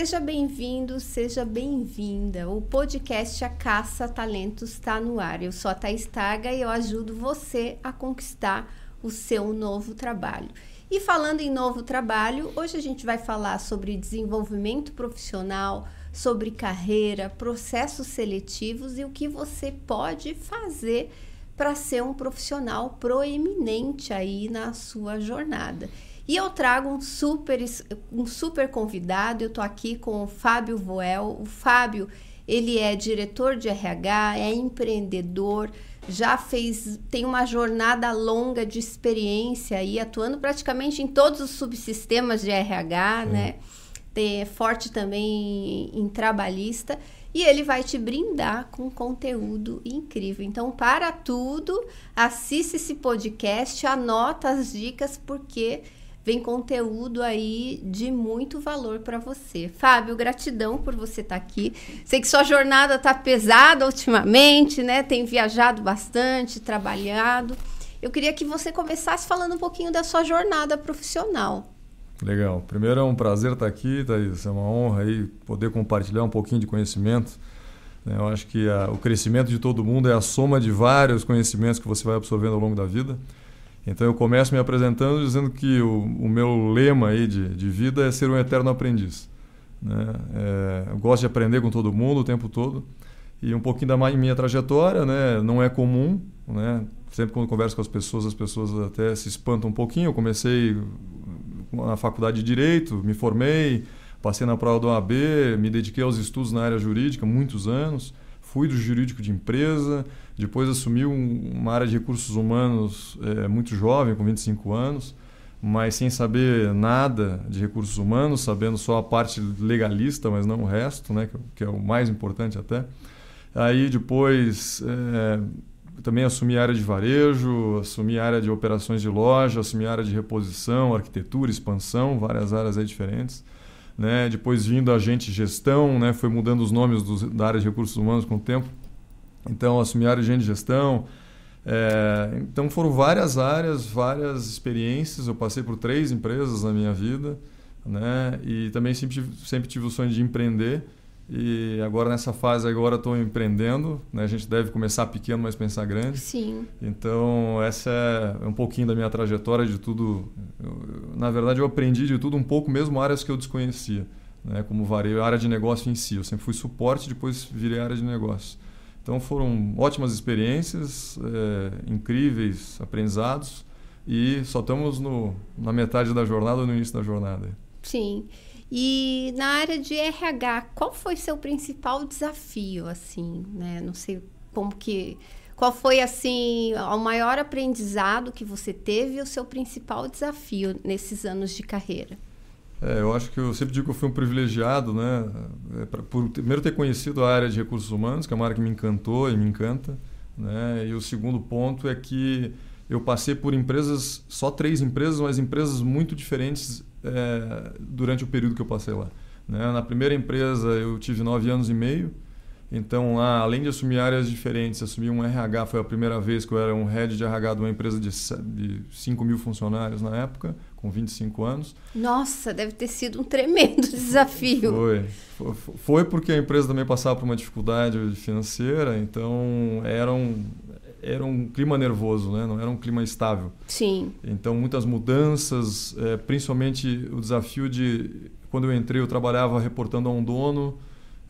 Seja bem-vindo, seja bem-vinda. O podcast A Caça Talentos está no ar. Eu sou a Thaís Targa e eu ajudo você a conquistar o seu novo trabalho. E falando em novo trabalho, hoje a gente vai falar sobre desenvolvimento profissional, sobre carreira, processos seletivos e o que você pode fazer para ser um profissional proeminente aí na sua jornada. E eu trago um super, um super convidado. Eu estou aqui com o Fábio Voel. O Fábio, ele é diretor de RH, é empreendedor, já fez, tem uma jornada longa de experiência aí, atuando praticamente em todos os subsistemas de RH, Sim. né? É forte também em, em trabalhista e ele vai te brindar com conteúdo incrível. Então, para tudo, assiste esse podcast, anota as dicas, porque vem conteúdo aí de muito valor para você. Fábio, gratidão por você estar tá aqui. Sei que sua jornada está pesada ultimamente, né? Tem viajado bastante, trabalhado. Eu queria que você começasse falando um pouquinho da sua jornada profissional. Legal. Primeiro é um prazer estar tá aqui, Thaís. É uma honra aí poder compartilhar um pouquinho de conhecimento. Né? Eu acho que a, o crescimento de todo mundo é a soma de vários conhecimentos que você vai absorvendo ao longo da vida. Então eu começo me apresentando dizendo que o, o meu lema aí de, de vida é ser um eterno aprendiz. Né? É, eu gosto de aprender com todo mundo o tempo todo e um pouquinho da minha trajetória, né? Não é comum, né? Sempre quando converso com as pessoas, as pessoas até se espantam um pouquinho. Eu comecei na faculdade de direito, me formei, passei na prova do OAB, me dediquei aos estudos na área jurídica muitos anos fui do jurídico de empresa, depois assumi um, uma área de recursos humanos é, muito jovem, com 25 anos, mas sem saber nada de recursos humanos, sabendo só a parte legalista, mas não o resto, né, que, que é o mais importante até. Aí depois é, também assumi a área de varejo, assumi a área de operações de loja, assumi a área de reposição, arquitetura, expansão, várias áreas aí diferentes né? depois vindo agente gestão, né? foi mudando os nomes dos, da área de recursos humanos com o tempo. Então, assumi a área de gestão. É, então, foram várias áreas, várias experiências. Eu passei por três empresas na minha vida. Né? E também sempre, sempre tive o sonho de empreender. E agora nessa fase agora estou empreendendo, né? A gente deve começar pequeno, mas pensar grande. Sim. Então essa é um pouquinho da minha trajetória de tudo. Eu, na verdade eu aprendi de tudo um pouco, mesmo áreas que eu desconhecia, né? Como varejo, área de negócio em si. Eu sempre fui suporte, depois virei área de negócio. Então foram ótimas experiências, é, incríveis aprendizados e só estamos no, na metade da jornada ou no início da jornada. Sim. E na área de RH, qual foi seu principal desafio, assim, né? Não sei como que... Qual foi, assim, o maior aprendizado que você teve e o seu principal desafio nesses anos de carreira? É, eu acho que eu sempre digo que eu fui um privilegiado, né? É, por primeiro ter conhecido a área de recursos humanos, que é uma área que me encantou e me encanta, né? E o segundo ponto é que eu passei por empresas, só três empresas, mas empresas muito diferentes é, durante o período que eu passei lá. Né? Na primeira empresa eu tive nove anos e meio, então lá, além de assumir áreas diferentes, assumir um RH, foi a primeira vez que eu era um head de RH de uma empresa de, de 5 mil funcionários na época, com 25 anos. Nossa, deve ter sido um tremendo desafio. Foi. Foi, porque a empresa também passava por uma dificuldade financeira, então eram era um clima nervoso, né? não era um clima estável. Sim. Então, muitas mudanças, é, principalmente o desafio de. Quando eu entrei, eu trabalhava reportando a um dono,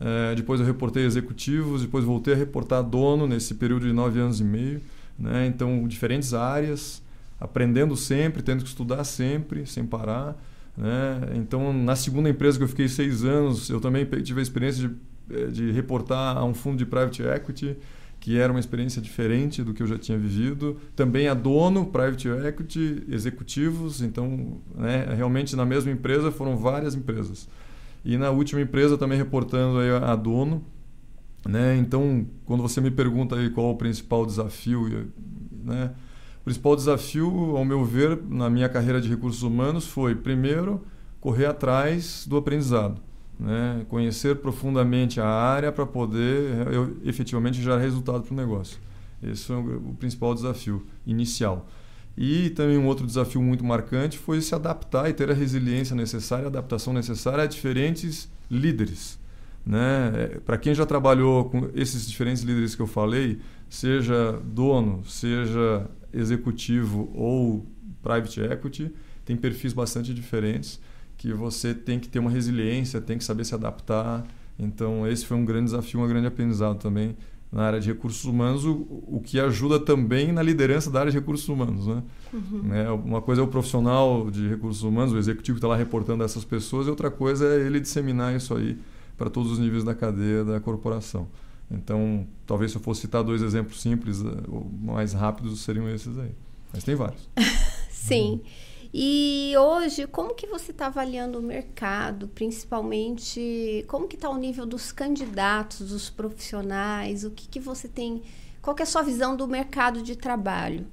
é, depois eu reportei executivos, depois voltei a reportar dono nesse período de nove anos e meio. Né? Então, diferentes áreas, aprendendo sempre, tendo que estudar sempre, sem parar. Né? Então, na segunda empresa que eu fiquei seis anos, eu também tive a experiência de, é, de reportar a um fundo de private equity que era uma experiência diferente do que eu já tinha vivido. Também a dono, private equity, executivos, então né, realmente na mesma empresa foram várias empresas. E na última empresa também reportando aí a dono. Né? Então, quando você me pergunta aí qual o principal desafio, né? o principal desafio, ao meu ver, na minha carreira de recursos humanos foi, primeiro, correr atrás do aprendizado né? conhecer profundamente a área para poder eu, efetivamente gerar resultado para o negócio. Esse o, o principal desafio inicial. E também um outro desafio muito marcante foi se adaptar e ter a resiliência necessária, a adaptação necessária a diferentes líderes. Né? É, Para quem já trabalhou com esses diferentes líderes que eu falei, seja dono, seja executivo ou private equity, tem perfis bastante diferentes que você tem que ter uma resiliência, tem que saber se adaptar. Então, esse foi um grande desafio, um grande aprendizado também na área de recursos humanos, o, o que ajuda também na liderança da área de recursos humanos. Né? Uhum. Né? Uma coisa é o profissional de recursos humanos, o executivo que está lá reportando a essas pessoas, e outra coisa é ele disseminar isso aí para todos os níveis da cadeia da corporação. Então, talvez se eu fosse citar dois exemplos simples, eh, mais rápidos, seriam esses aí. Mas tem vários. Sim. Uhum. E hoje, como que você está avaliando o mercado, principalmente, como que está o nível dos candidatos, dos profissionais, o que, que você tem, qual é a sua visão do mercado de trabalho?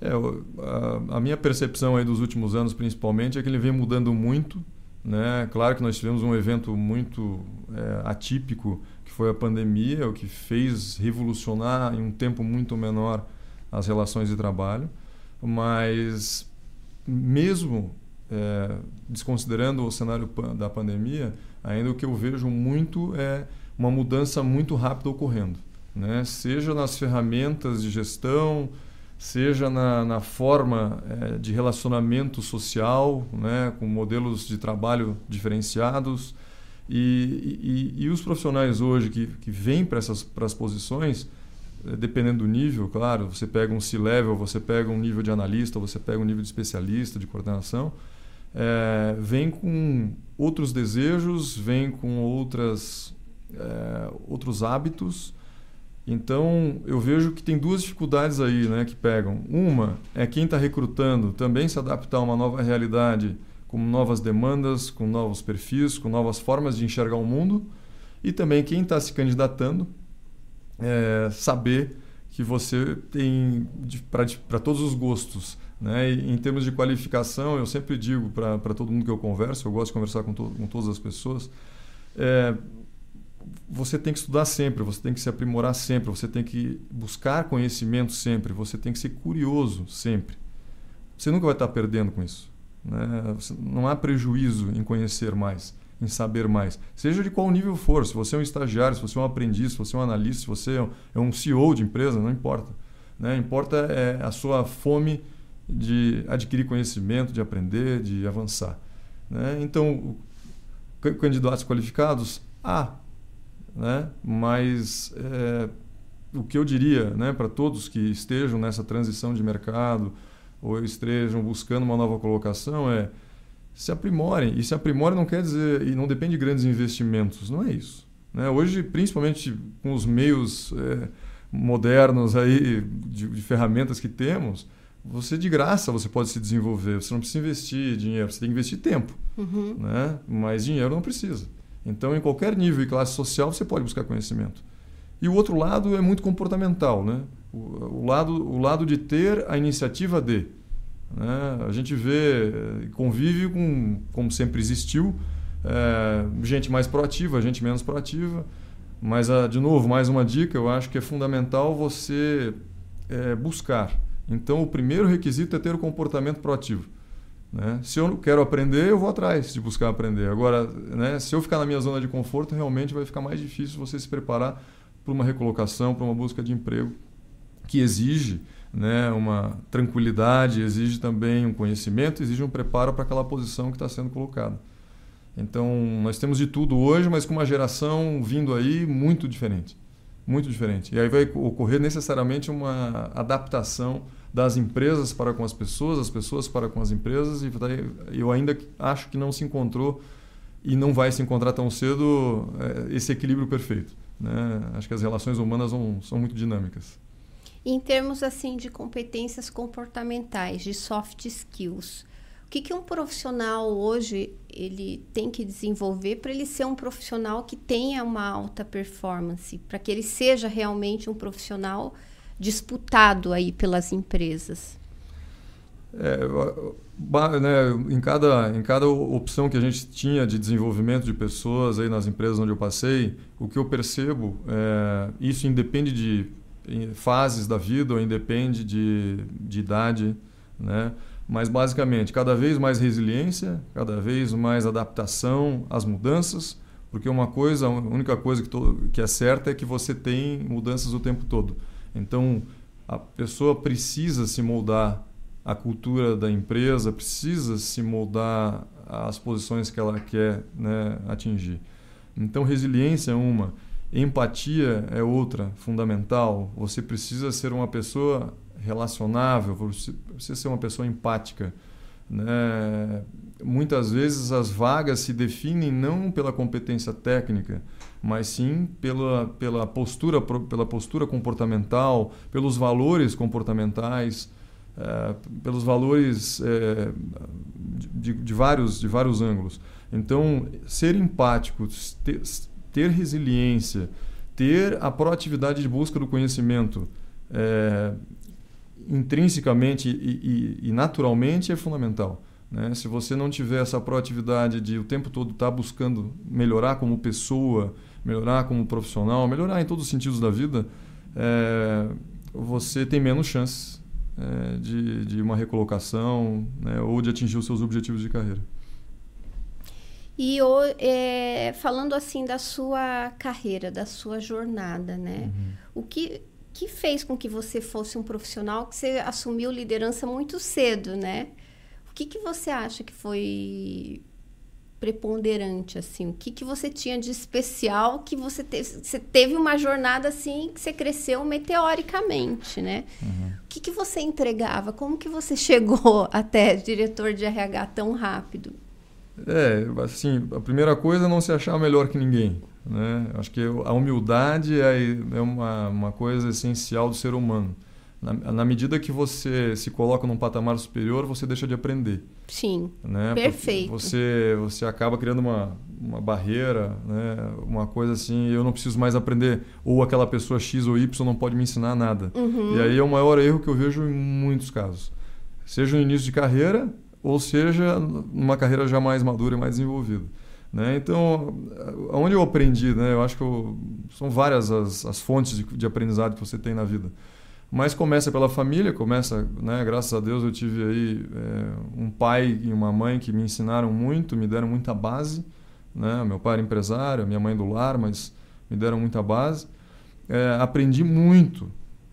É, a, a, minha percepção aí dos últimos anos, principalmente, é que ele vem mudando muito. Né? Claro que nós tivemos um evento muito é, atípico, que foi a pandemia, o que fez revolucionar em um tempo muito menor as relações de trabalho. Mas mesmo é, desconsiderando o cenário da pandemia, ainda o que eu vejo muito é uma mudança muito rápida ocorrendo. Né? Seja nas ferramentas de gestão, seja na, na forma é, de relacionamento social, né? com modelos de trabalho diferenciados. E, e, e os profissionais hoje que, que vêm para essas para as posições, dependendo do nível, claro, você pega um C-level, você pega um nível de analista, você pega um nível de especialista, de coordenação, é, vem com outros desejos, vem com outras, é, outros hábitos. Então, eu vejo que tem duas dificuldades aí né, que pegam. Uma é quem está recrutando também se adaptar a uma nova realidade, com novas demandas, com novos perfis, com novas formas de enxergar o mundo. E também quem está se candidatando é, saber que você tem para todos os gostos. Né? E, em termos de qualificação, eu sempre digo para todo mundo que eu converso, eu gosto de conversar com, to, com todas as pessoas, é, você tem que estudar sempre, você tem que se aprimorar sempre, você tem que buscar conhecimento sempre, você tem que ser curioso sempre. Você nunca vai estar perdendo com isso. Né? Não há prejuízo em conhecer mais em saber mais. Seja de qual nível for, se você é um estagiário, se você é um aprendiz, se você é um analista, se você é um CEO de empresa, não importa. Né? Importa é a sua fome de adquirir conhecimento, de aprender, de avançar. Né? Então, candidatos qualificados, há. Né? Mas é, o que eu diria né, para todos que estejam nessa transição de mercado ou estejam buscando uma nova colocação é se aprimorem. E se aprimorem não quer dizer, e não depende de grandes investimentos, não é isso. Né? Hoje, principalmente com os meios é, modernos aí de, de, ferramentas que temos, você de graça você pode se desenvolver. Você não precisa investir dinheiro, você tem que investir tempo. Uhum. Né? Mas dinheiro não precisa. Então, em qualquer nível e classe social, você pode buscar conhecimento. E o outro lado é muito comportamental, né? O, o, lado, o lado de ter a iniciativa de. Né? A gente vê, convive com, como sempre existiu, é, gente mais proativa, gente menos proativa. Mas, a, de novo, mais uma dica, eu acho que é fundamental você é, buscar. Então, o primeiro requisito é ter o comportamento proativo. Né? Se eu quero aprender, eu vou atrás de buscar aprender. Agora, né, se eu ficar na minha zona de conforto, realmente vai ficar mais difícil você se preparar para uma recolocação, para uma busca de emprego que exige né, uma tranquilidade, exige também um conhecimento, exige um preparo para aquela posição que está sendo colocada. Então, nós temos de tudo hoje, mas com uma geração vindo aí muito diferente. Muito diferente. E aí vai ocorrer necessariamente uma adaptação das empresas para com as pessoas, as pessoas para com as empresas, e eu ainda acho que não se encontrou e não vai se encontrar tão cedo eh, esse equilíbrio perfeito. Né? Acho que as relações humanas são muito dinâmicas. Em termos assim de competências comportamentais, de soft skills, o que, que um profissional hoje ele tem que desenvolver para ele ser um profissional que tenha uma alta performance, para que ele seja realmente um profissional disputado aí pelas empresas? É, né, em, cada, em cada opção que a gente tinha de desenvolvimento de pessoas aí nas empresas onde eu passei, o que eu percebo, é, isso independe de fases da vida ou independe de, de idade, né? Mas basicamente, cada vez mais resiliência, cada vez mais adaptação às mudanças, porque uma coisa, a única coisa que, to, que é certa é que você tem mudanças o tempo todo. Então, a pessoa precisa se moldar à cultura da empresa, precisa se moldar às posições que ela quer né, atingir. Então, resiliência é uma, empatia é outra, fundamental. Você precisa ser uma pessoa relacionável, você precisa ser uma pessoa empática. Né? Muitas vezes as vagas se definem não pela competência técnica, mas sim pela, pela, postura, pela postura comportamental, pelos valores comportamentais, é, pelos valores é, de, de, vários, de vários ângulos. Então, ser empático, ter, ter resiliência, ter a proatividade de busca do conhecimento é, intrinsecamente e, e, e, naturalmente é fundamental. Né? Se você não tiver essa proatividade de o tempo todo estar tá buscando melhorar como pessoa, melhorar como profissional, melhorar em todos os sentidos da vida, é, você tem menos chances é, de, de uma recolocação né? ou de atingir os seus objetivos de carreira. E é, falando assim da sua carreira, da sua jornada, né? Uhum. O que, que fez com que você fosse um profissional que você assumiu liderança muito cedo, né? O que, que você acha que foi preponderante, assim? O que, que você tinha de especial que você teve? Você teve uma jornada, assim, que você cresceu meteoricamente, né? Uhum. O que, que você entregava? Como que você chegou até diretor de RH tão rápido? É, assim, a primeira coisa é não se achar melhor que ninguém. Né? Acho que a humildade é, é uma, uma coisa essencial do ser humano. Na, na, medida que você se coloca num patamar superior, você deixa de aprender. Sim, né? perfeito. Você, você acaba criando uma, uma barreira, né? uma coisa assim, eu não preciso mais aprender, ou aquela pessoa X ou Y não pode me ensinar nada. Uhum. E aí é o maior erro que eu vejo em muitos casos. Seja no início de carreira, ou seja, numa carreira já mais madura e mais desenvolvida. Né? Então, onde eu aprendi, né? eu acho que eu, são várias as, as fontes de, de, aprendizado que você tem na vida. Mas começa pela família, começa, né? graças a Deus eu tive aí é, um pai e uma mãe que me ensinaram muito, me deram muita base. Né? Meu pai era empresário, minha mãe do lar, mas me deram muita base. É, aprendi muito.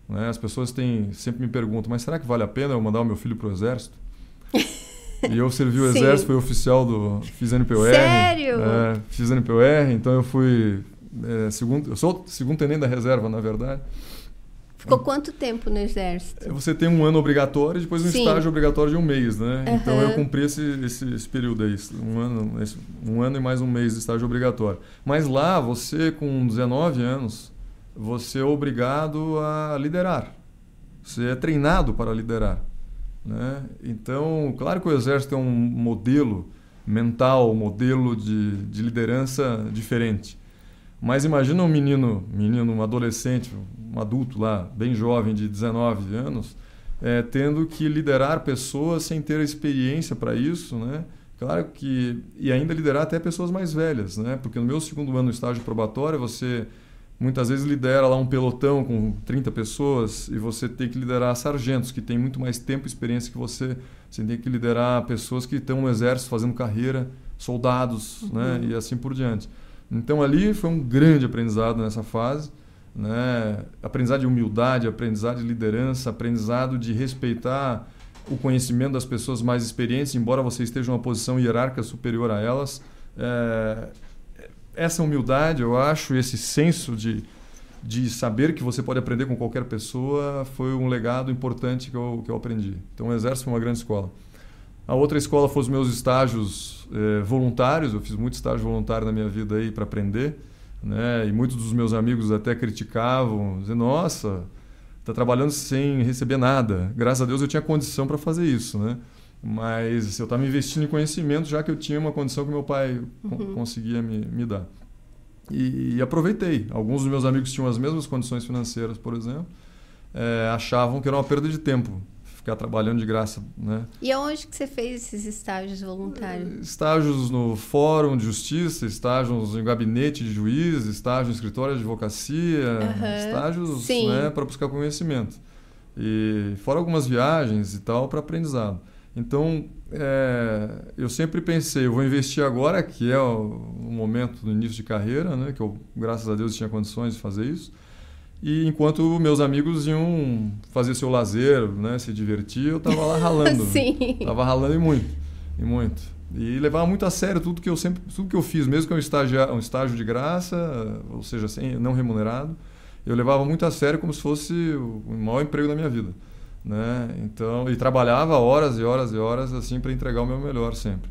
Né? As pessoas têm, sempre me perguntam, mas será que vale a pena eu mandar o meu filho para o exército? E eu servi o exército, fui oficial do. Fiz NPOR. Sério? É, fiz NPOR, então eu fui. É, segundo, eu sou segundo tenente da reserva, na verdade. Ficou quanto tempo no exército? Você tem um ano obrigatório e depois um Sim. estágio obrigatório de um mês, né? Uhum. Então eu cumpri esse, esse, esse, período aí, um ano, esse, um ano e mais um mês de estágio obrigatório. Mas lá, você com 19 anos, você é obrigado a liderar. Você é treinado para liderar. Né? Então, claro que o Exército é um modelo mental, um modelo de, de liderança diferente. Mas imagina um menino, menino, um adolescente, um adulto lá, bem jovem, de 19 anos, é, tendo que liderar pessoas sem ter experiência para isso, né? Claro que e ainda liderar até pessoas mais velhas, né? Porque no meu segundo ano no estágio probatório você muitas vezes lidera lá um pelotão com 30 pessoas e você tem que liderar sargentos que têm muito mais tempo e experiência que você. Você tem que liderar pessoas que estão no exército fazendo carreira, soldados, uhum. né? E assim por diante. Então ali foi um grande aprendizado nessa fase, né? Aprendizado de humildade, aprendizado de liderança, aprendizado de respeitar o conhecimento das pessoas mais experientes, embora você esteja em uma posição hierárquica superior a elas. É, essa humildade, eu acho, esse senso de, de saber que você pode aprender com qualquer pessoa foi um legado importante que eu, que eu aprendi. Então, o Exército foi uma grande escola. A outra escola foi os meus estágios eh, voluntários. Eu fiz muito estágio voluntário na minha vida aí para aprender. Né? E muitos dos meus amigos até criticavam, dizendo: Nossa, está trabalhando sem receber nada. Graças a Deus eu tinha condição para fazer isso. Né? Mas eu estava investindo em conhecimento já que eu tinha uma condição que meu pai uhum. conseguia me, me dar. E, e, aproveitei. Alguns dos meus amigos tinham as mesmas condições financeiras, por exemplo, é, achavam que era uma perda de tempo ficar trabalhando de graça, né? E aonde que você fez esses estágios voluntários? Estágios no Fórum de Justiça, estágios em gabinete de juiz, estágios em escritório de advocacia, uhum. estágios né, para buscar conhecimento. E fora algumas viagens e tal para aprendizado. Então, é, eu sempre pensei, eu vou investir agora, que é o, o, momento do início de carreira, né, que eu, graças a Deus, tinha condições de fazer isso. E enquanto meus amigos iam fazer seu lazer, né, se divertir, eu estava lá ralando. Sim. Tava ralando e muito, e muito. E levava muito a sério tudo que eu sempre, tudo que eu fiz, mesmo que é um estágio, um estágio de graça, ou seja, sem, não remunerado, eu levava muito a sério como se fosse o maior emprego da minha vida né? Então, e trabalhava horas e horas e horas assim para entregar o meu melhor sempre.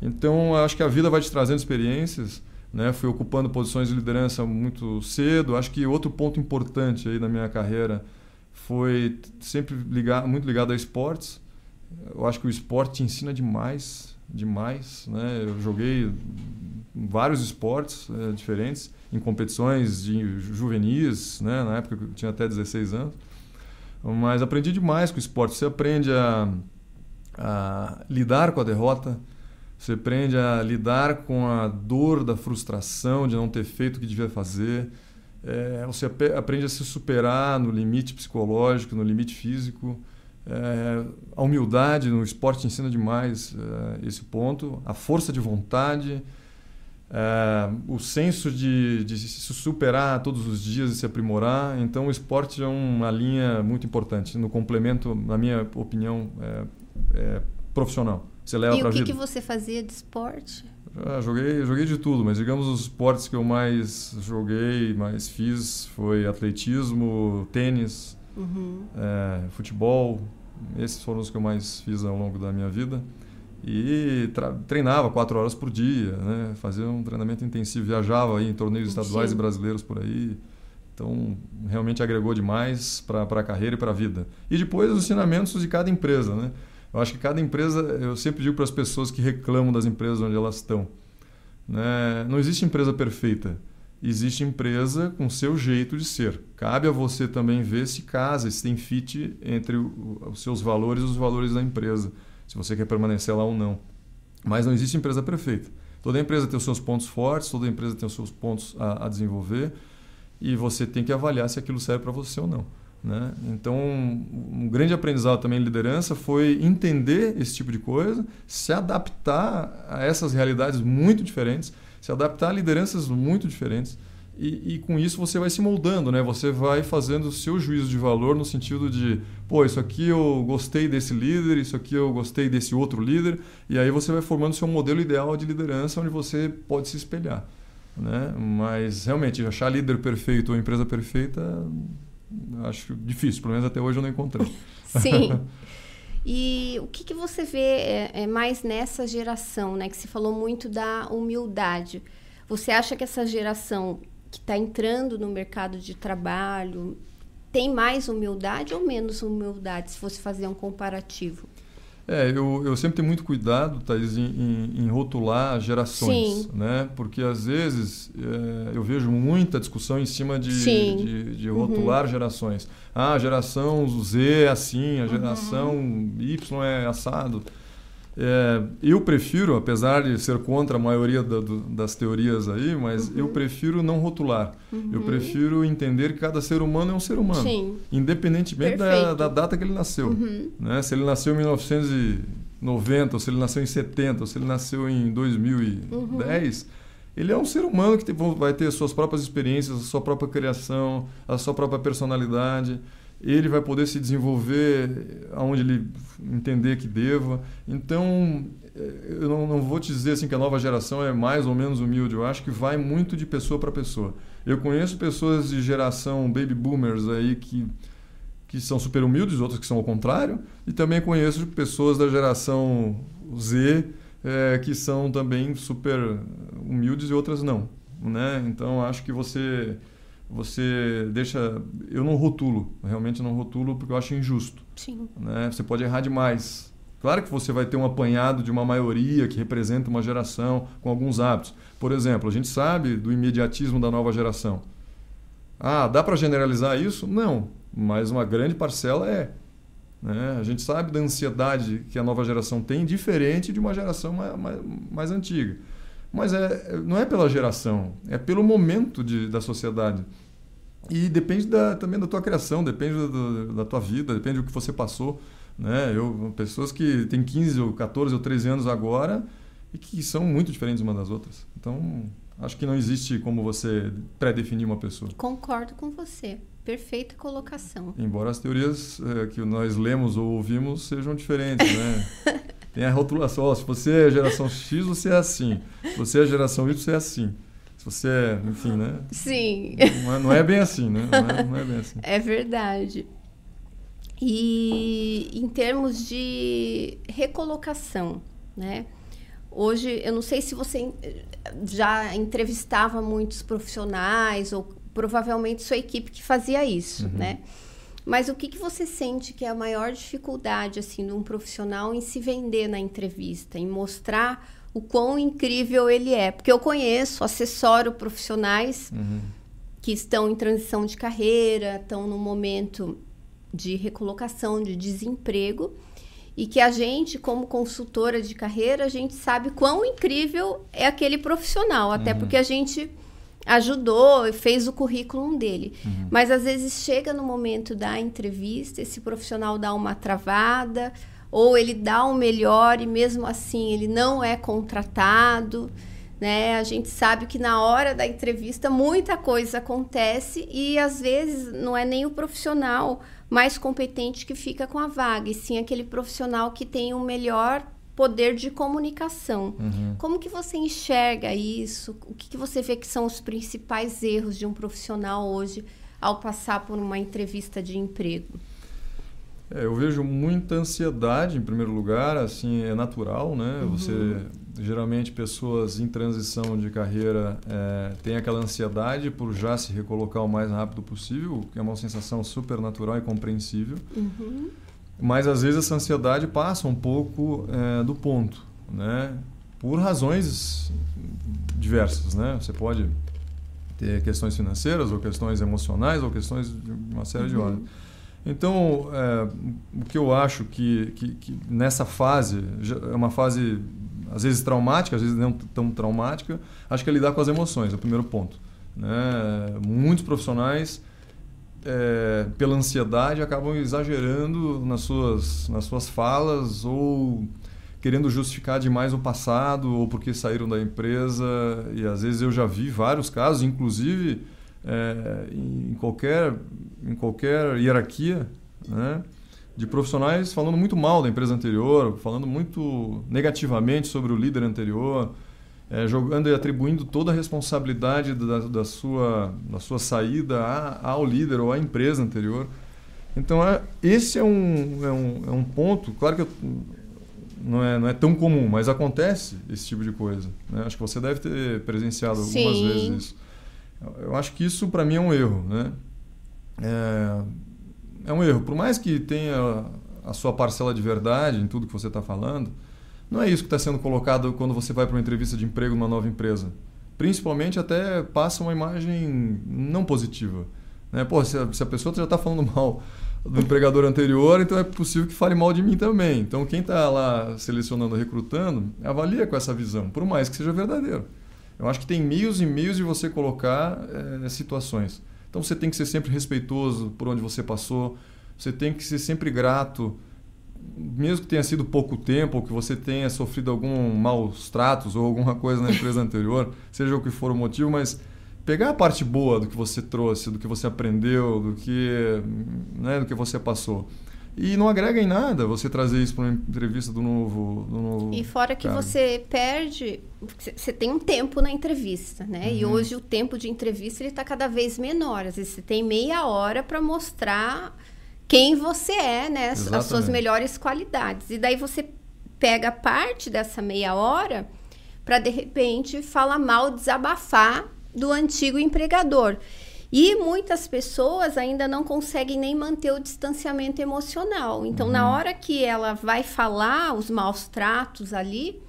Então, acho que a vida vai te trazendo experiências, né? Fui ocupando posições de liderança muito cedo. Acho que outro ponto importante aí na minha carreira foi sempre ligar, muito ligado a esportes. Eu acho que o esporte te ensina demais, demais, né? Eu joguei vários esportes é, diferentes em competições de juvenis, né? Na época eu tinha até 16 anos. Mas aprendi demais com o esporte. Você aprende a, a lidar com a derrota, você aprende a lidar com a dor da frustração de não ter feito o que devia fazer. É, você aprende a se superar no limite psicológico, no limite físico. É, a humildade no esporte ensina demais é, esse ponto. A força de vontade é, o senso de, de se superar todos os dias e se aprimorar. Então, o esporte é uma linha muito importante no complemento, na minha opinião, é, é profissional. Você leva e o que, vida. que você fazia de esporte? Ah, joguei, joguei de tudo, mas digamos os esportes que eu mais joguei, mais fiz foi atletismo, tênis, uhum. É, futebol. Esses foram os que eu mais fiz ao longo da minha vida e treinava quatro horas por dia, né? fazia um treinamento intensivo, viajava aí em torneios estaduais Sim. e brasileiros por aí. Então, realmente agregou demais para a carreira e para a vida. E depois os ensinamentos de cada empresa. Né? Eu acho que cada empresa, eu sempre digo para as pessoas que reclamam das empresas onde elas estão: né? não existe empresa perfeita. Existe empresa com seu jeito de ser. Cabe a você também ver se casa, se tem fit entre os seus valores e os valores da empresa se você quer permanecer lá ou não. Mas não existe empresa perfeita. Toda empresa tem os seus pontos fortes, toda empresa tem os seus pontos a, a desenvolver e você tem que avaliar se aquilo serve para você ou não. Né? Então, um, grande aprendizado também em liderança foi entender esse tipo de coisa, se adaptar a essas realidades muito diferentes, se adaptar a lideranças muito diferentes e, e, com isso você vai se moldando, né? Você vai fazendo o seu juízo de valor no sentido de, pô, isso aqui eu gostei desse líder, isso aqui eu gostei desse outro líder, e aí você vai formando o seu modelo ideal de liderança onde você pode se espelhar, né? Mas realmente achar líder perfeito ou empresa perfeita, acho difícil, pelo menos até hoje eu não encontrei. Sim. E o que, que você vê é, é mais nessa geração, né? Que se falou muito da humildade. Você acha que essa geração que está entrando no mercado de trabalho tem mais humildade ou menos humildade, se fosse fazer um comparativo? É, eu, eu sempre tenho muito cuidado, Thais, em, em, em rotular gerações, Sim. né? Porque às vezes é, eu vejo muita discussão em cima de, de, de, rotular uhum. gerações. Ah, a geração Z é assim, a geração uhum. Y é assado. É, eu prefiro, apesar de ser contra a maioria da, do, das teorias aí, mas uhum. eu prefiro não rotular. Uhum. Eu prefiro entender que cada ser humano é um ser humano, Sim. independentemente da, da, data que ele nasceu. Uhum. Né? Se ele nasceu em 1990, ou se ele nasceu em 70, ou se ele nasceu em 2010, ele é um ser humano que vai ter suas próprias experiências, a sua própria criação, a sua própria personalidade ele vai poder se desenvolver aonde ele entender que deva. Então, eh, eu não, não, vou te dizer assim que a nova geração é mais ou menos humilde. Eu acho que vai muito de pessoa para pessoa. Eu conheço pessoas de geração baby boomers aí que que são super humildes, outras que são ao contrário, e também conheço pessoas da geração Z é, que são também super humildes e outras não, né? Então acho que você você deixa. Eu não rotulo, realmente não rotulo porque eu acho injusto. Sim. Né? Você pode errar demais. Claro que você vai ter um apanhado de uma maioria que representa uma geração com alguns hábitos. Por exemplo, a gente sabe do imediatismo da nova geração. Ah, dá para generalizar isso? Não, mas uma grande parcela é. Né? A gente sabe da ansiedade que a nova geração tem, diferente de uma geração mais, mais, mais antiga. Mas é, não é pela geração, é pelo momento de, da sociedade. E depende da, também da tua criação, depende do, da tua vida, depende do que você passou. Né? Eu, pessoas que têm 15 ou 14 ou 13 anos agora e que são muito diferentes uma das outras. Então, acho que não existe como você pré-definir uma pessoa. Concordo com você. Perfeita colocação. Embora as teorias é, que nós lemos ou ouvimos sejam diferentes, né? Tem a rotulação, oh, se você é geração X, você é assim. Se você é geração Y, você é assim. Se você é, enfim, né? Sim. Não é, não é bem assim, né? Não é, não é bem assim. É verdade. E em termos de recolocação, né? Hoje, eu não sei se você já entrevistava muitos profissionais ou provavelmente sua equipe que fazia isso, uhum. né? Mas o que, que você sente que é a maior dificuldade assim de um profissional em se vender na entrevista, em mostrar o quão incrível ele é? Porque eu conheço, assessoro profissionais uhum. que estão em transição de carreira, estão no momento de recolocação, de desemprego, e que a gente, como consultora de carreira, a gente sabe quão incrível é aquele profissional, até uhum. porque a gente ajudou e fez o currículo dele. Uhum. Mas às vezes chega no momento da entrevista, esse profissional dá uma travada, ou ele dá o melhor e mesmo assim ele não é contratado. Né? A gente sabe que na hora da entrevista muita coisa acontece e às vezes não é nem o profissional mais competente que fica com a vaga, e sim aquele profissional que tem o melhor poder de comunicação. Uhum. Como que você enxerga isso? O que, que você vê que são os principais erros de um profissional hoje ao passar por uma entrevista de emprego? É, eu vejo muita ansiedade, em primeiro lugar, assim, é natural, né? Uhum. Você, geralmente, pessoas em transição de carreira é, têm aquela ansiedade por já se recolocar o mais rápido possível, que é uma sensação super natural e compreensível. Uhum. Mas às vezes essa ansiedade passa um pouco é, do ponto, né? Por razões diversas, né? Você pode ter questões financeiras ou questões emocionais ou questões de uma série uhum. de ordens. Então, é, o que eu acho que, que, que, nessa fase, é uma fase às vezes traumática, às vezes não tão traumática, acho que é lidar com as emoções, é o primeiro ponto. Né? Muitos profissionais é, pela ansiedade, acabam exagerando nas suas, nas suas falas ou querendo justificar demais o passado ou porque saíram da empresa. E às vezes eu já vi vários casos, inclusive é, em, qualquer, em qualquer hierarquia, né? de profissionais falando muito mal da empresa anterior, falando muito negativamente sobre o líder anterior é, jogando e atribuindo toda a responsabilidade da, da, sua, da sua saída a, ao líder ou à empresa anterior. Então, é, esse é um, é, um, é um ponto, claro que eu, não, é, não é tão comum, mas acontece esse tipo de coisa. Né? Acho que você deve ter presenciado algumas Sim. vezes isso. Eu acho que isso, para mim, é um erro. Né? É, é um erro. Por mais que tenha a sua parcela de verdade em tudo que você está falando, não é isso que está sendo colocado quando você vai para uma entrevista de emprego numa nova empresa. Principalmente até passa uma imagem não positiva. Né? Pô, se a, se a pessoa já está falando mal do empregador anterior, então é possível que fale mal de mim também. Então quem está lá selecionando, recrutando, avalia com essa visão, por mais que seja verdadeiro. Eu acho que tem meios e meios de você colocar é, situações. Então você tem que ser sempre respeitoso por onde você passou, você tem que ser sempre grato mesmo que tenha sido pouco tempo, ou que você tenha sofrido algum maus tratos ou alguma coisa na empresa anterior, seja o que for o motivo, mas pegar a parte boa do que você trouxe, do que você aprendeu, do que, né, do que você passou. E não agrega em nada você trazer isso para uma entrevista do novo, do novo. E fora que cara. você perde, você tem um tempo na entrevista, né? Uhum. E hoje o tempo de entrevista ele está cada vez menor. Às vezes você tem meia hora para mostrar quem você é, né? Exatamente. As suas melhores qualidades. E daí você pega parte dessa meia hora para de repente falar mal, desabafar do antigo empregador. E muitas pessoas ainda não conseguem nem manter o distanciamento emocional. Então, uhum. na hora que ela vai falar os maus tratos ali,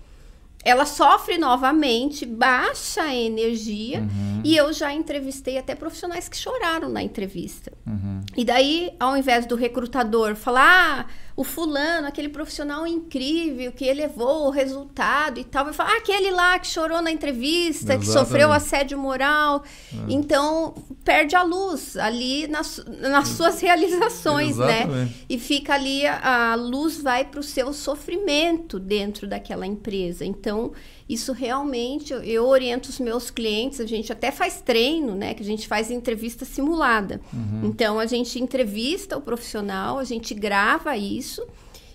ela sofre novamente, baixa a energia. Uhum. E eu já entrevistei até profissionais que choraram na entrevista. Uhum. E daí, ao invés do recrutador falar, ah, o fulano, aquele profissional incrível que elevou o resultado e tal, vai falar, ah, aquele lá que chorou na entrevista, Exatamente. que sofreu assédio moral. É. Então, perde a luz ali nas, nas suas realizações, né? Exatamente. né? E fica ali, a, a luz vai para o seu sofrimento dentro daquela empresa. Então, isso realmente, eu oriento os meus clientes, a gente até faz treino, né? Que a gente faz entrevista simulada. Uhum. Então, a gente entrevista o profissional, a gente grava isso.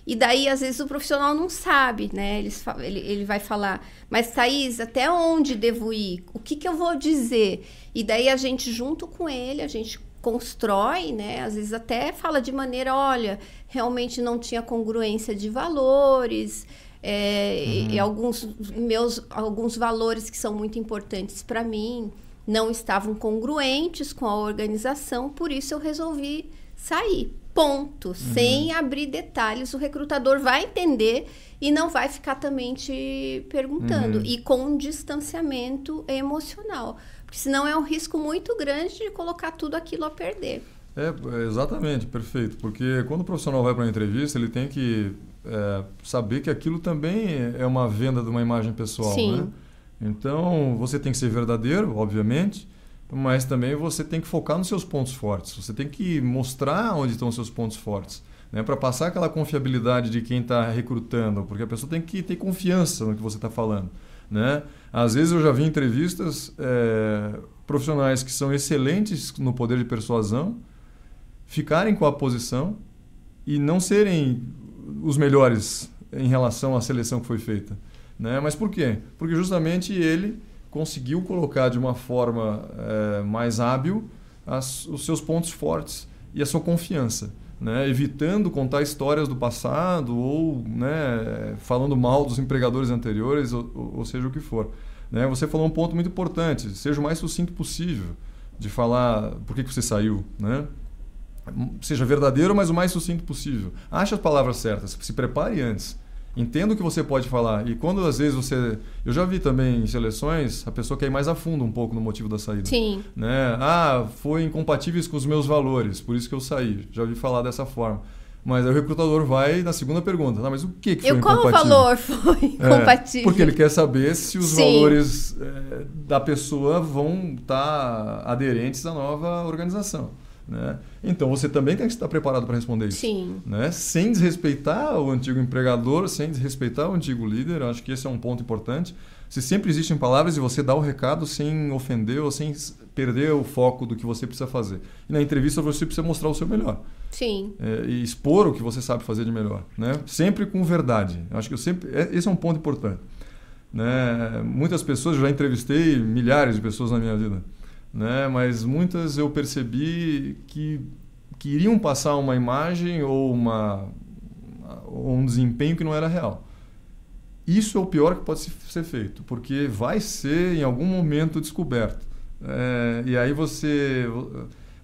E daí, às vezes, o profissional não sabe, né? Ele, ele, ele vai falar, mas Thaís, até onde devo ir? O que, que eu vou dizer? E daí a gente, junto com ele, a gente constrói, né? Às vezes até fala de maneira, olha, realmente não tinha congruência de valores, é, uhum. e, alguns meus alguns valores que são muito importantes para mim não estavam congruentes com a organização, por isso eu resolvi sair. Ponto. Uhum. Sem abrir detalhes, o recrutador vai entender e não vai ficar também te perguntando. Uhum. E com um distanciamento emocional. Porque senão é um risco muito grande de colocar tudo aquilo a perder. É, exatamente, perfeito. Porque quando o profissional vai para uma entrevista, ele tem que é, saber que aquilo também é uma venda de uma imagem pessoal. Sim. Né? Então, você tem que ser verdadeiro, obviamente, mas também você tem que focar nos seus pontos fortes. Você tem que mostrar onde estão os seus pontos fortes. Né, para passar aquela confiabilidade de quem está recrutando, porque a pessoa tem que ter confiança no que você está falando. Né? Às vezes eu já vi entrevistas é, profissionais que são excelentes no poder de persuasão, ficarem com a posição e não serem os melhores em relação à seleção que foi feita. Né? Mas por quê? Porque justamente ele conseguiu colocar de uma forma é, mais hábil as, os seus pontos fortes e a sua confiança. Né? evitando contar histórias do passado ou né, falando mal dos empregadores anteriores, ou, ou seja o que for. Né? Você falou um ponto muito importante, seja o mais sucinto possível de falar por que, que você saiu. Seja verdadeiro, mas o mais sucinto possível. Ache as palavras certas, se prepare antes. Entenda o que você pode falar. E quando às vezes você. Eu já vi também em seleções a pessoa quer ir mais a fundo um pouco no motivo da saída. Sim. Né? Ah, foi incompatíveis com os meus valores, por isso que eu saí. Já vi falar dessa forma. Mas aí o recrutador vai na segunda pergunta. Tá, mas o que, que foi eu, incompatível? Qual valor foi incompatível? É, porque ele quer saber se os Sim. valores é, da pessoa vão estar tá aderentes à nova organização. Né? Então você também tem que estar preparado para responder isso. Sim. Né? Sem desrespeitar o antigo empregador, sem desrespeitar o antigo líder, acho que esse é um ponto importante. Se sempre existem palavras e você dá o recado sem ofender ou sem perder o foco do que você precisa fazer. E na entrevista você precisa mostrar o seu melhor. Sim. É, e expor o que você sabe fazer de melhor. Né? Sempre com verdade. Acho que eu sempre. É, esse é um ponto importante. Né? Muitas pessoas, eu já entrevistei milhares de pessoas na minha vida né? mas muitas eu percebi que queriam passar uma imagem ou, uma, ou um desempenho que não era real. Isso é o pior que pode ser feito, porque vai ser em algum momento descoberto. É, e aí você,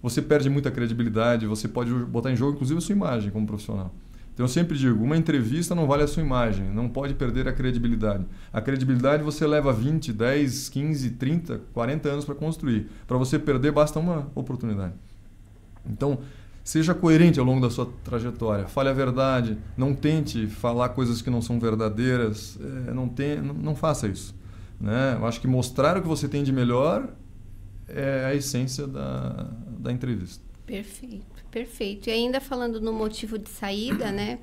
você perde muita credibilidade, você pode botar em jogo inclusive a sua imagem como profissional. Então eu sempre digo, uma entrevista não vale a sua imagem, não pode perder a credibilidade. A credibilidade você leva 20, 10, 15, 30, 40 anos para construir. Para você perder basta uma oportunidade. Então, seja coerente ao longo da sua trajetória. Fale a verdade, não tente falar coisas que não são verdadeiras, é, não, tem, não, não faça isso. Né? Eu acho que mostrar o que você tem de melhor é a essência da, da entrevista. Perfeito. Perfeito. E ainda falando no motivo de saída, né?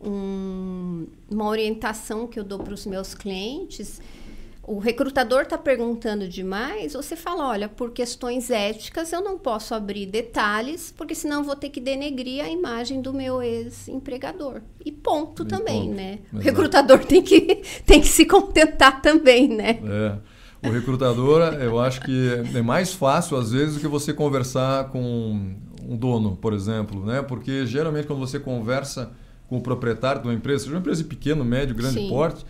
Um, uma orientação que eu dou para os meus clientes. O recrutador está perguntando demais, você fala, olha, por questões éticas eu não posso abrir detalhes, porque senão vou ter que denegrir a imagem do meu ex-empregador. E ponto e também, ponto. né? Exato. O recrutador tem que, tem que se contentar também, né? É. O recrutador, eu acho que é mais fácil, às vezes, do que você conversar com um dono, por exemplo, né? Porque geralmente quando você conversa com o proprietário de uma empresa, seja uma empresa pequeno, médio, grande Sim. porte,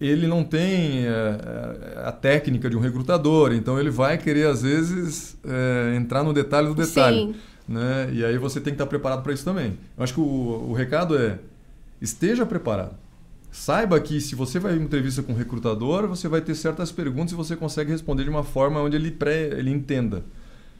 ele não tem é, a técnica de um recrutador, então ele vai querer às vezes é, entrar no detalhe do detalhe, Sim. né? E aí você tem que estar preparado para isso também. Eu acho que o, o recado é esteja preparado. saiba que se você vai em uma entrevista com um recrutador, você vai ter certas perguntas e você consegue responder de uma forma onde ele, pré, ele entenda.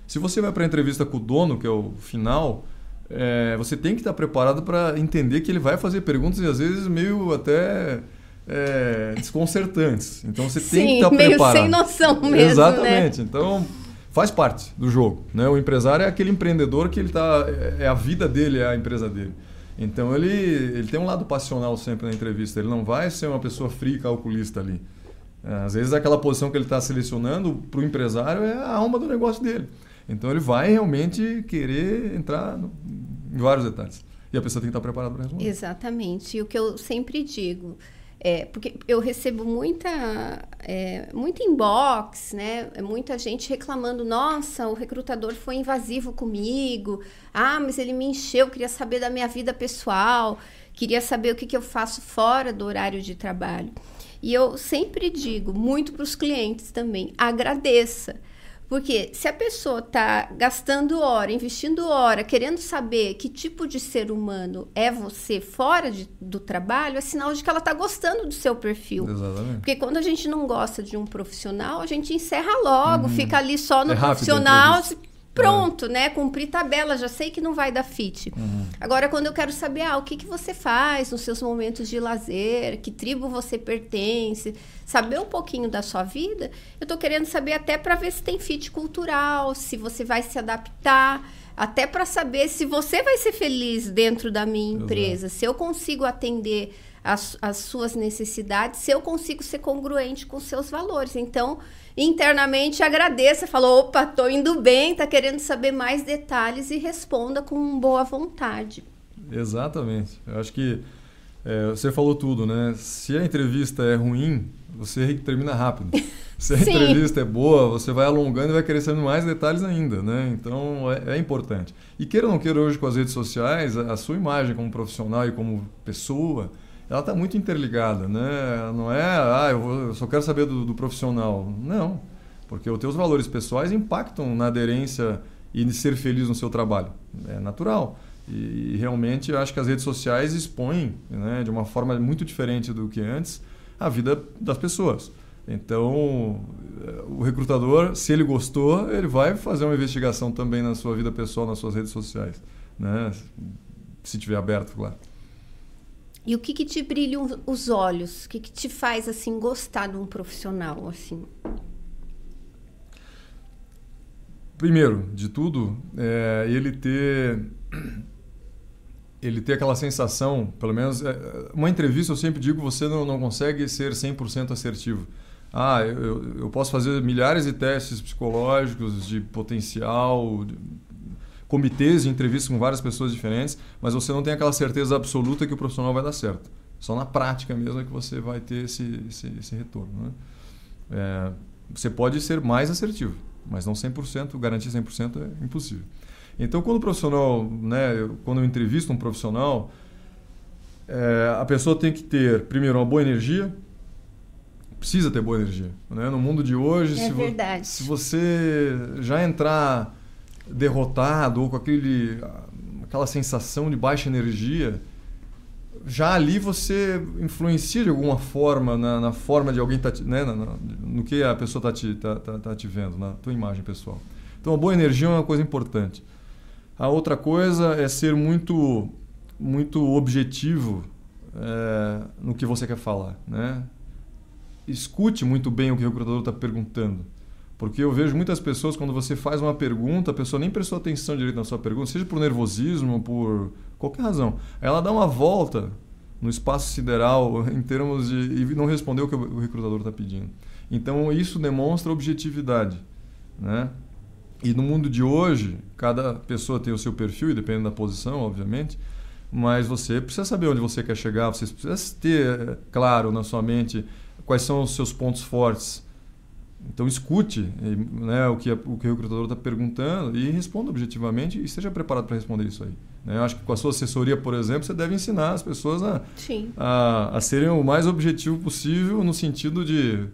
Se você vai para a entrevista com o dono, que é o final, é, você tem que estar preparado para entender que ele vai fazer perguntas e às vezes meio até é, desconcertantes. Então você Sim, tem que estar meio preparado. sem noção mesmo, Exatamente. Né? Então faz parte do jogo. Né? O empresário é aquele empreendedor que ele tá, é, é a vida dele, é a empresa dele. Então ele, ele tem um lado passional sempre na entrevista. Ele não vai ser uma pessoa fria e calculista ali. É, às vezes aquela posição que ele está selecionando para o empresário é a alma do negócio dele. Então ele vai realmente querer entrar no, em vários detalhes. E a pessoa tem que estar preparada para responder. Exatamente. E o que eu sempre digo, é, porque eu recebo muita, é, muito inbox, né? Muita gente reclamando, nossa, o recrutador foi invasivo comigo. Ah, mas ele me encheu, queria saber da minha vida pessoal, queria saber o que, que eu faço fora do horário de trabalho. E eu sempre digo, muito para os clientes também, agradeça. Porque se a pessoa está gastando hora, investindo hora, querendo saber que tipo de ser humano é você fora de, do trabalho, é sinal de que ela está gostando do seu perfil. Exatamente. Porque quando a gente não gosta de um profissional, a gente encerra logo, uhum. fica ali só no é profissional. Pronto, é. né? Cumprir tabela, já sei que não vai dar fit. Uhum. Agora, quando eu quero saber ah, o que, que você faz nos seus momentos de lazer, que tribo você pertence, saber um pouquinho da sua vida, eu tô querendo saber até para ver se tem fit cultural, se você vai se adaptar, até para saber se você vai ser feliz dentro da minha empresa, Exato. se eu consigo atender as, as suas necessidades, se eu consigo ser congruente com seus valores. Então, internamente agradeça, falou, opa, tô indo bem, tá querendo saber mais detalhes e responda com boa vontade. Exatamente. Eu acho que é, você falou tudo, né? Se a entrevista é ruim, você termina rápido. Se a entrevista é boa, você vai alongando e vai querer saber mais detalhes ainda, né? Então é, é, importante. E queira ou não queira hoje com as redes sociais, a, a sua imagem como profissional e como pessoa, ela está muito interligada, né? Não é, ah, eu, vou, eu só quero saber do, do, profissional. Não, porque os teus valores pessoais impactam na aderência e de ser feliz no seu trabalho. É natural. E, e realmente eu acho que as redes sociais expõem, né, de uma forma muito diferente do que antes, a vida das pessoas. Então, o recrutador, se ele gostou, ele vai fazer uma investigação também na sua vida pessoal, nas suas redes sociais, né? Se tiver aberto, claro. E o que, que te brilha os olhos? O que, que te faz assim gostar de um profissional assim? Primeiro, de tudo, é ele ter ele ter aquela sensação, pelo menos é, uma entrevista eu sempre digo você não, não consegue ser 100% assertivo. Ah, eu, eu posso fazer milhares de testes psicológicos de potencial, de, comitês de entrevistas com várias pessoas diferentes, mas você não tem aquela certeza absoluta que o profissional vai dar certo. Só na prática mesmo é que você vai ter esse, esse, esse retorno. Né? É, você pode ser mais assertivo, mas não 100%, garantir 100% é impossível. Então, quando o profissional, né, quando eu entrevisto um profissional, é, a pessoa tem que ter, primeiro, uma boa energia, precisa ter boa energia. Né? No mundo de hoje, é se, vo se você já entrar derrotado ou com aquele, aquela sensação de baixa energia, já ali você influencia de alguma forma na, na forma de alguém tá, né, na, na, no que a pessoa está te, tá, tá, tá te vendo, na tua imagem pessoal. Então a boa energia é uma coisa importante. A outra coisa é ser muito muito objetivo é, no que você quer falar, né? Escute muito bem o que o recrutador está perguntando. Porque eu vejo muitas pessoas, quando você faz uma pergunta, a pessoa nem prestou atenção direito na sua pergunta, seja por nervosismo por qualquer razão. Ela dá uma volta no espaço sideral em termos de. e não respondeu o que o recrutador está pedindo. Então isso demonstra objetividade. Né? E no mundo de hoje, cada pessoa tem o seu perfil, e dependendo da posição, obviamente, mas você precisa saber onde você quer chegar, você precisa ter claro na sua mente quais são os seus pontos fortes então escute né, o, que, o que o recrutador está perguntando e responda objetivamente e esteja preparado para responder isso aí. Né? Eu acho que com a sua assessoria, por exemplo, você deve ensinar as pessoas a, a, a, serem o mais objetivo possível no sentido de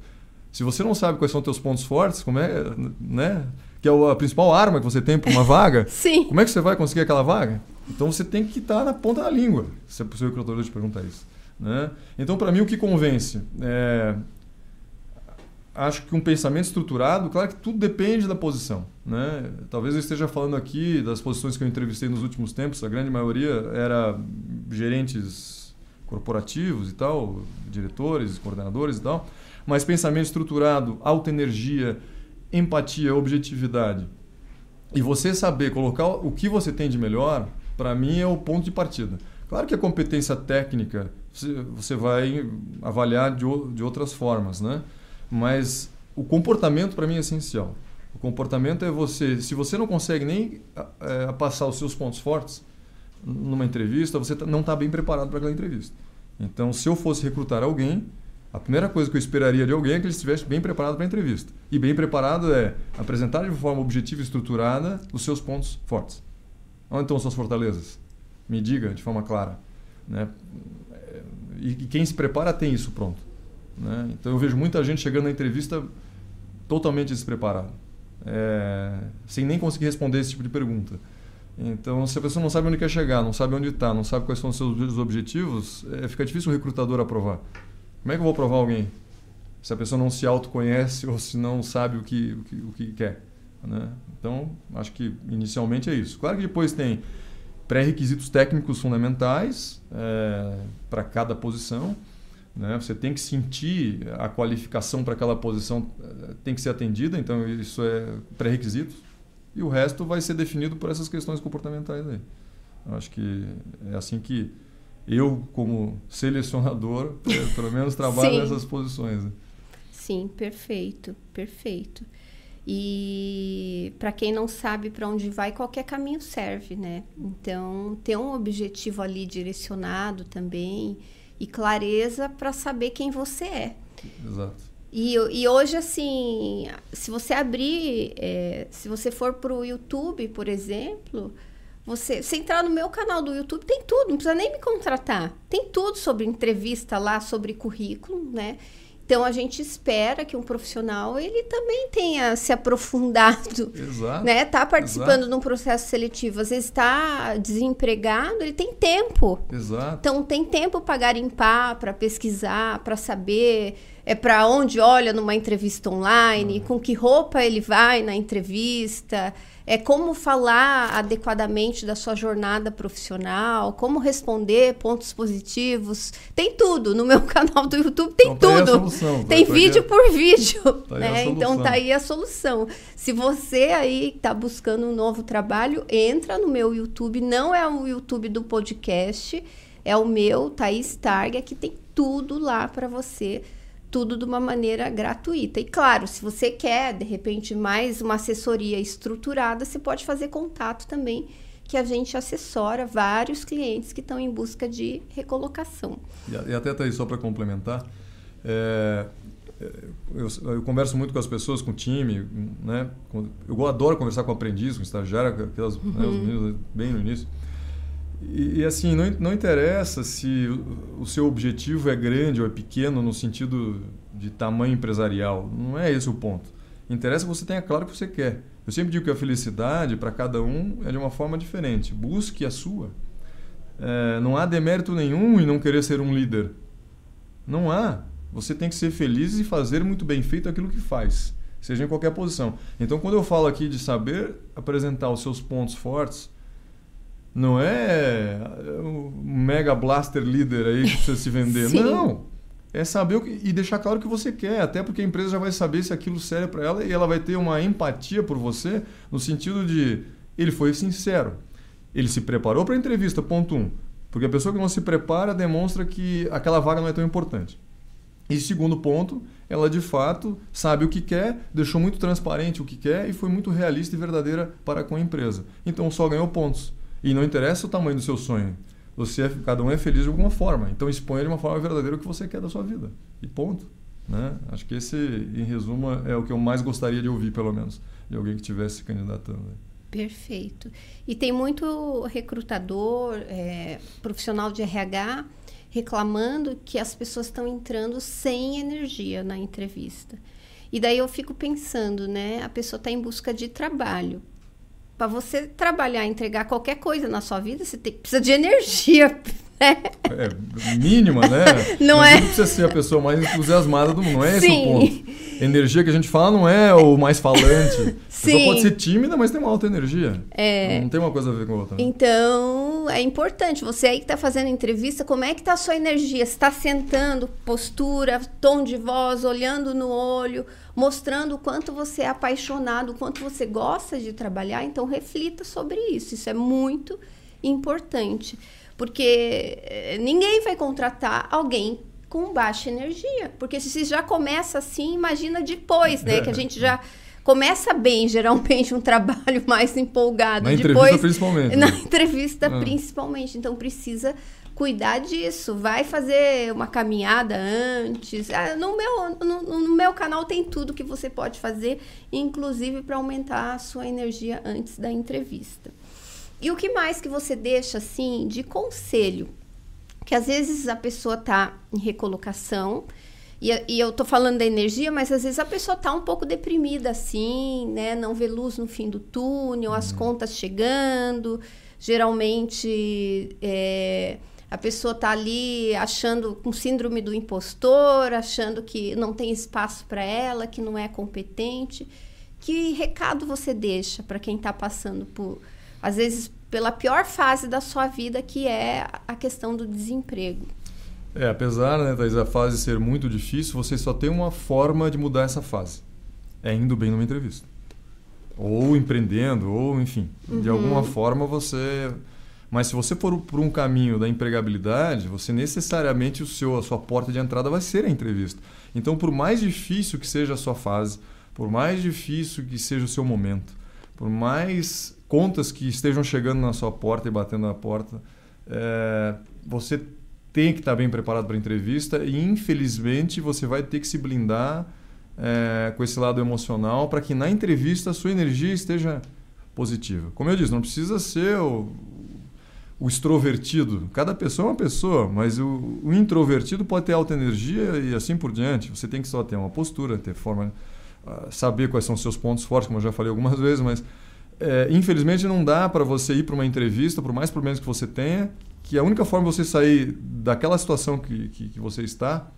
se você não sabe quais são os seus pontos fortes, como é, né, que é a principal arma que você tem para uma vaga, Sim. como é que você vai conseguir aquela vaga? Então você tem que estar na ponta da língua se o seu recrutador te perguntar isso. Né? Então, para mim, o que convence? É, acho que um pensamento estruturado, claro que tudo depende da posição. Né? Talvez eu esteja falando aqui das posições que eu entrevistei nos últimos tempos, a grande maioria era gerentes corporativos e tal, diretores, coordenadores e tal, mas pensamento estruturado, alta energia, empatia, objetividade. E você saber colocar o que você tem de melhor, para mim é o ponto de partida. Claro que a competência técnica você vai avaliar de, de outras formas, né? Mas o comportamento para mim é essencial. O comportamento é você, se você não consegue nem é, passar os seus pontos fortes numa entrevista, você tá, não está bem preparado para aquela entrevista. Então, se eu fosse recrutar alguém, a primeira coisa que eu esperaria de alguém é que ele estivesse bem preparado para a entrevista. E bem preparado é apresentar de forma objetiva e estruturada os seus pontos fortes. Onde estão suas fortalezas? Me diga de forma clara. Né? E quem se prepara tem isso pronto. Né? Então eu vejo muita gente chegando na entrevista totalmente despreparado, é, sem nem conseguir responder esse tipo de pergunta. Então, se a pessoa não sabe onde quer chegar, não sabe onde está, não sabe quais são os seus objetivos, é, fica difícil o recrutador aprovar. Como é que eu vou aprovar alguém? Se a pessoa não se autoconhece ou se não sabe o que, o que, o que quer. Né? Então, acho que inicialmente é isso. Claro que depois tem pré-requisitos técnicos fundamentais é, para cada posição. Né? Você tem que sentir a qualificação para aquela posição eh, tem que ser atendida, então isso é pré-requisito. E o resto vai ser definido por essas questões comportamentais aí. Eu acho que é assim que eu, como selecionador, pelo menos trabalho nessas posições. Né? Sim, perfeito, perfeito. E para quem não sabe para onde vai, qualquer caminho serve, né? Então, ter um objetivo ali direcionado também e clareza para saber quem você é. Exato. E, e hoje, assim, se você abrir, é, se você for para o YouTube, por exemplo, você, você entrar no meu canal do YouTube, tem tudo, não precisa nem me contratar. Tem tudo sobre entrevista lá, sobre currículo, né? Então a gente espera que um profissional ele também tenha se aprofundado, Exato. né? Tá participando Exato. de um processo seletivo, às vezes está desempregado, ele tem tempo. Exato. Então tem tempo para garimpar, para pesquisar, para saber é para onde olha numa entrevista online, uhum. com que roupa ele vai na entrevista é como falar adequadamente da sua jornada profissional, como responder pontos positivos. Tem tudo no meu canal do YouTube, tem então, tá tudo. Solução, tem tá vídeo por vídeo. Tá né? Então tá aí a solução. Se você aí está buscando um novo trabalho, entra no meu YouTube. Não é o YouTube do podcast, é o meu, Thaís Targa, que tem tudo lá para você tudo de uma maneira gratuita. E claro, se você quer, de repente, mais uma assessoria estruturada, você pode fazer contato também, que a gente assessora vários clientes que estão em busca de recolocação. E até aí, só para complementar, é, eu, eu, converso muito com as pessoas, com o time, né? Eu adoro conversar com aprendiz, com estagiário, aquelas, uhum. né, os uhum. meninos bem no início. E, e, assim, não, não interessa se o, seu objetivo é grande ou é pequeno no sentido de tamanho empresarial. Não é esse o ponto. Interessa que você tenha claro o que você quer. Eu sempre digo que a felicidade, para cada um, é de uma forma diferente. Busque a sua. É, não há demérito nenhum em não querer ser um líder. Não há. Você tem que ser feliz e fazer muito bem feito aquilo que faz, seja em qualquer posição. Então, quando eu falo aqui de saber apresentar os seus pontos fortes, não é um mega blaster líder aí que precisa se vender. Não. É saber o que, e deixar claro o que você quer, até porque a empresa já vai saber se aquilo serve para ela e ela vai ter uma empatia por você no sentido de ele foi sincero. Ele se preparou para a entrevista, ponto um. Porque a pessoa que não se prepara demonstra que aquela vaga não é tão importante. E segundo ponto, ela de fato sabe o que quer, deixou muito transparente o que quer e foi muito realista e verdadeira para com a empresa. Então só ganhou pontos. E não interessa o tamanho do seu sonho. Você é, cada um é feliz de alguma forma. Então exponha de uma forma verdadeira o que você quer da sua vida. E ponto. Né? Acho que esse, em resumo, é o que eu mais gostaria de ouvir, pelo menos, de alguém que estivesse se candidatando. Perfeito. E tem muito recrutador, é, profissional de RH, reclamando que as pessoas estão entrando sem energia na entrevista. E daí eu fico pensando, né? A pessoa está em busca de trabalho para você trabalhar, entregar qualquer coisa na sua vida, você tem, precisa de energia. é, mínima, né? Não Mas é? Não precisa ser a pessoa mais entusiasmada do mundo, não é esse Sim. o ponto. Energia que a gente fala não é o mais falante. A pessoa Sim. pode ser tímida, mas tem uma alta energia. É. Não tem uma coisa a ver com a outra. né? Então, é importante. Você aí que está fazendo entrevista, como é que está a sua energia? Você está sentando, postura, tom de voz, olhando no olho, mostrando o quanto você é apaixonado, o quanto você gosta de trabalhar. Então, reflita sobre isso. Isso é muito importante. Porque eh, ninguém vai contratar alguém com baixa energia. Porque se você já começa assim, imagina depois, né? Que a gente já começa bem, geralmente, um trabalho mais empolgado. Na depois, entrevista, principalmente. na né? entrevista, Ah. principalmente. Então, precisa cuidar disso. Vai fazer uma caminhada antes. Ah, no, meu, no, no meu canal tem tudo que você pode fazer, inclusive para aumentar a sua energia antes da entrevista. E o que mais que você deixa, assim, de conselho? Que às vezes a pessoa tá em recolocação... E, e eu tô falando da energia, mas às vezes a pessoa tá um pouco deprimida assim, né? Não vê luz no fim do túnel, as contas chegando. Geralmente é, a pessoa tá ali achando com síndrome do impostor, achando que não tem espaço para ela, que não é competente. Que recado você deixa para quem está passando por, às vezes, pela pior fase da sua vida, que é a questão do desemprego? É, apesar, né, Thaís, a fase ser muito difícil, você só tem uma forma de mudar essa fase. É indo bem numa entrevista. Ou empreendendo, ou enfim. De Uhum. alguma forma você... Mas se você for por um caminho da empregabilidade, você necessariamente o seu, a sua porta de entrada vai ser a entrevista. Então, por mais difícil que seja a sua fase, por mais difícil que seja o seu momento, por mais contas que estejam chegando na sua porta e batendo na porta, é, você tem que estar bem preparado para a entrevista e, infelizmente, você vai ter que se blindar é, com esse lado emocional para que na entrevista a sua energia esteja positiva. Como eu disse, não precisa ser o, o extrovertido. Cada pessoa é uma pessoa, mas o, o introvertido pode ter alta energia e assim por diante. Você tem que só ter uma postura, ter forma, ah, saber quais são os seus pontos fortes, como eu já falei algumas vezes, mas é, infelizmente não dá para você ir para uma entrevista, por mais problemas que você tenha, que a única forma de você sair daquela situação que, que, que você está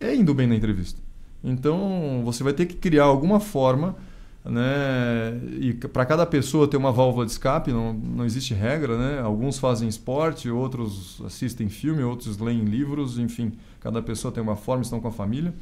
é indo bem na entrevista. Então você vai ter que criar alguma forma, né? E para cada pessoa ter uma válvula de escape, não, não existe regra, né? Alguns fazem esporte, outros assistem filme, outros leem livros, enfim, cada pessoa tem uma forma, estão com a família.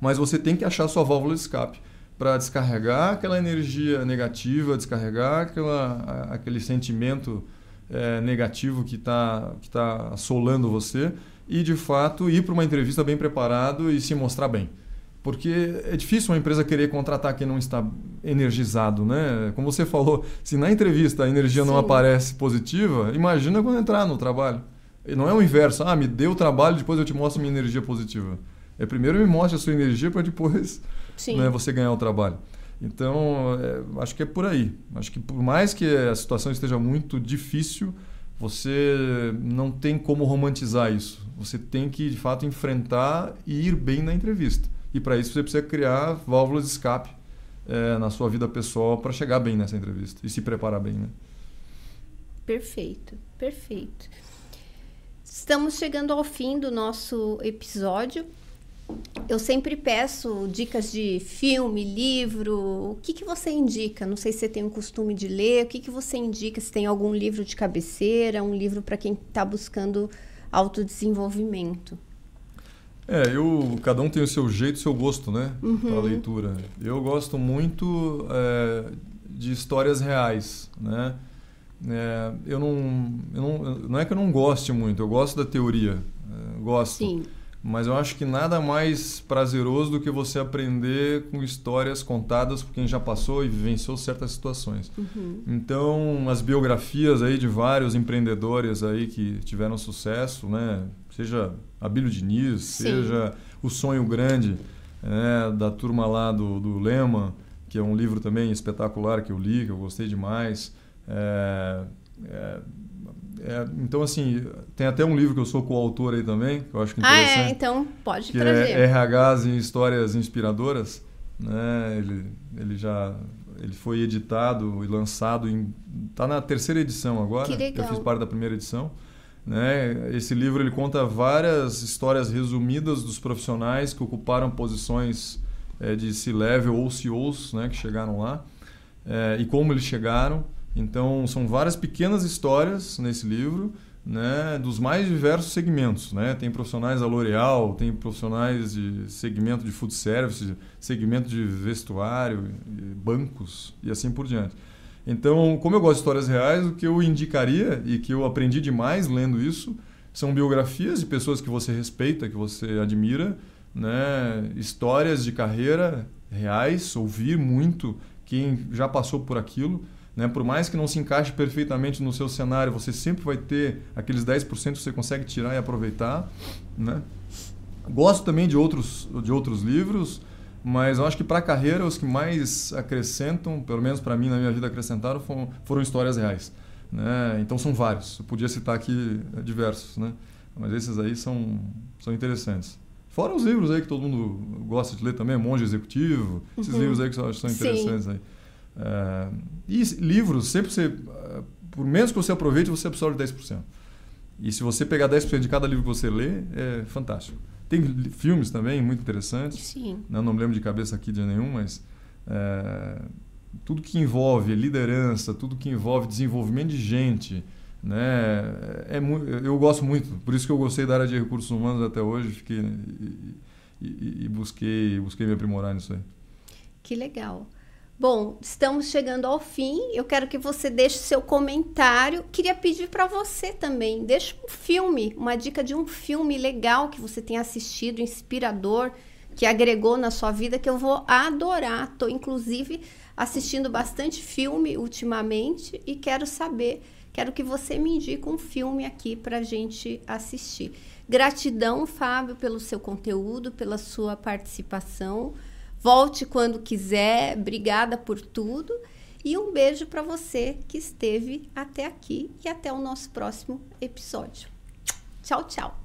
Mas você tem que achar sua válvula de escape para descarregar aquela energia negativa, descarregar aquela, aquele sentimento é, negativo que está que tá assolando você e, de fato, ir para uma entrevista bem preparado e se mostrar bem. Porque é difícil uma empresa querer contratar quem não está energizado, né? Como você falou, se na entrevista a energia não Sim. aparece positiva, imagina quando entrar no trabalho. E não é o inverso, ah, me dê o trabalho, depois eu te mostro minha energia positiva. É primeiro me mostre a sua energia para depois né, você ganhar o trabalho. Então, é, acho que é por aí. Acho que por mais que a situação esteja muito difícil, você não tem como romantizar isso. Você tem que, de fato, enfrentar e ir bem na entrevista. E para isso você precisa criar válvulas de escape é, na sua vida pessoal para chegar bem nessa entrevista e se preparar bem. Né? Perfeito, perfeito. Estamos chegando ao fim do nosso episódio. Eu sempre peço dicas de filme, livro. O que, que você indica? Não sei se você tem um costume de ler. O que, que você indica? Se tem algum livro de cabeceira, um livro para quem está buscando autodesenvolvimento. É, eu, cada um tem o seu jeito, o seu gosto, né? Uhum. Para leitura. Eu gosto muito é, de histórias reais, né? É, eu, não, eu não, não é que eu não goste muito, eu gosto da teoria, é, gosto. Sim, Mas eu acho que nada mais prazeroso do que você aprender com histórias contadas por quem já passou e vivenciou certas situações. uhum. Então, as biografias aí de vários empreendedores aí que tiveram sucesso, né? Seja Abílio Diniz, Sim. seja O Sonho Grande, né? da turma lá do, do Lema, que é um livro também espetacular que eu li, que eu gostei demais. É, é, é, então, assim, tem até um livro que eu sou coautor aí também, que eu acho que Ah, interessante é? Então pode que trazer. é RHs em histórias inspiradoras, né? Ele, ele já ele foi editado e lançado em tá na terceira edição agora. Que legal. Eu fiz parte da primeira edição. Né? Esse livro ele conta várias histórias resumidas dos profissionais que ocuparam posições é, de C-level ou CEOs né, que chegaram lá é, e como eles chegaram. Então, são várias pequenas histórias nesse livro né, dos mais diversos segmentos. Né? Tem profissionais da L'Oréal, tem profissionais de segmento de food service, segmento de vestuário, bancos e assim por diante. Então, como eu gosto de histórias reais, o que eu indicaria e que eu aprendi demais lendo isso são biografias de pessoas que você respeita, que você admira, né? histórias de carreira reais, ouvir muito quem já passou por aquilo. Né? Por mais que não se encaixe perfeitamente no seu cenário, você sempre vai ter aqueles 10% que você consegue tirar e aproveitar. Né? Gosto também de outros, de outros livros. Mas eu acho que para a carreira, os que mais acrescentam, pelo menos para mim na minha vida acrescentaram, foram, foram histórias reais. Né? Então são vários. Eu podia citar aqui eh, diversos, né? mas esses aí são, são interessantes. Fora os livros aí que todo mundo gosta de ler também, Monge Executivo, esses uhum. livros aí que eu acho que são interessantes. Aí. É, e livros, sempre você, eh, por menos que você aproveite, você absorve 10%. E se você pegar 10% de cada livro que você lê, é fantástico. Tem filmes também muito interessantes. Sim. Né? Não me lembro de cabeça aqui de nenhum, mas é, tudo que envolve liderança, tudo que envolve desenvolvimento de gente, né? É, eu gosto muito. Por isso que eu gostei da área de recursos humanos até hoje. Fiquei e, e, e busquei, busquei me aprimorar nisso aí. Que legal. Bom, estamos chegando ao fim. Eu quero que você deixe seu comentário. Queria pedir para você também, deixe um filme, uma dica de um filme legal que você tenha assistido, inspirador, que agregou na sua vida, que eu vou adorar. Estou, inclusive, assistindo bastante filme ultimamente e quero saber, quero que você me indique um filme aqui para gente assistir. Gratidão, Fábio, pelo seu conteúdo, pela sua participação. Volte quando quiser. Obrigada por tudo. E um beijo para você que esteve até aqui e até o nosso próximo episódio. Tchau, tchau.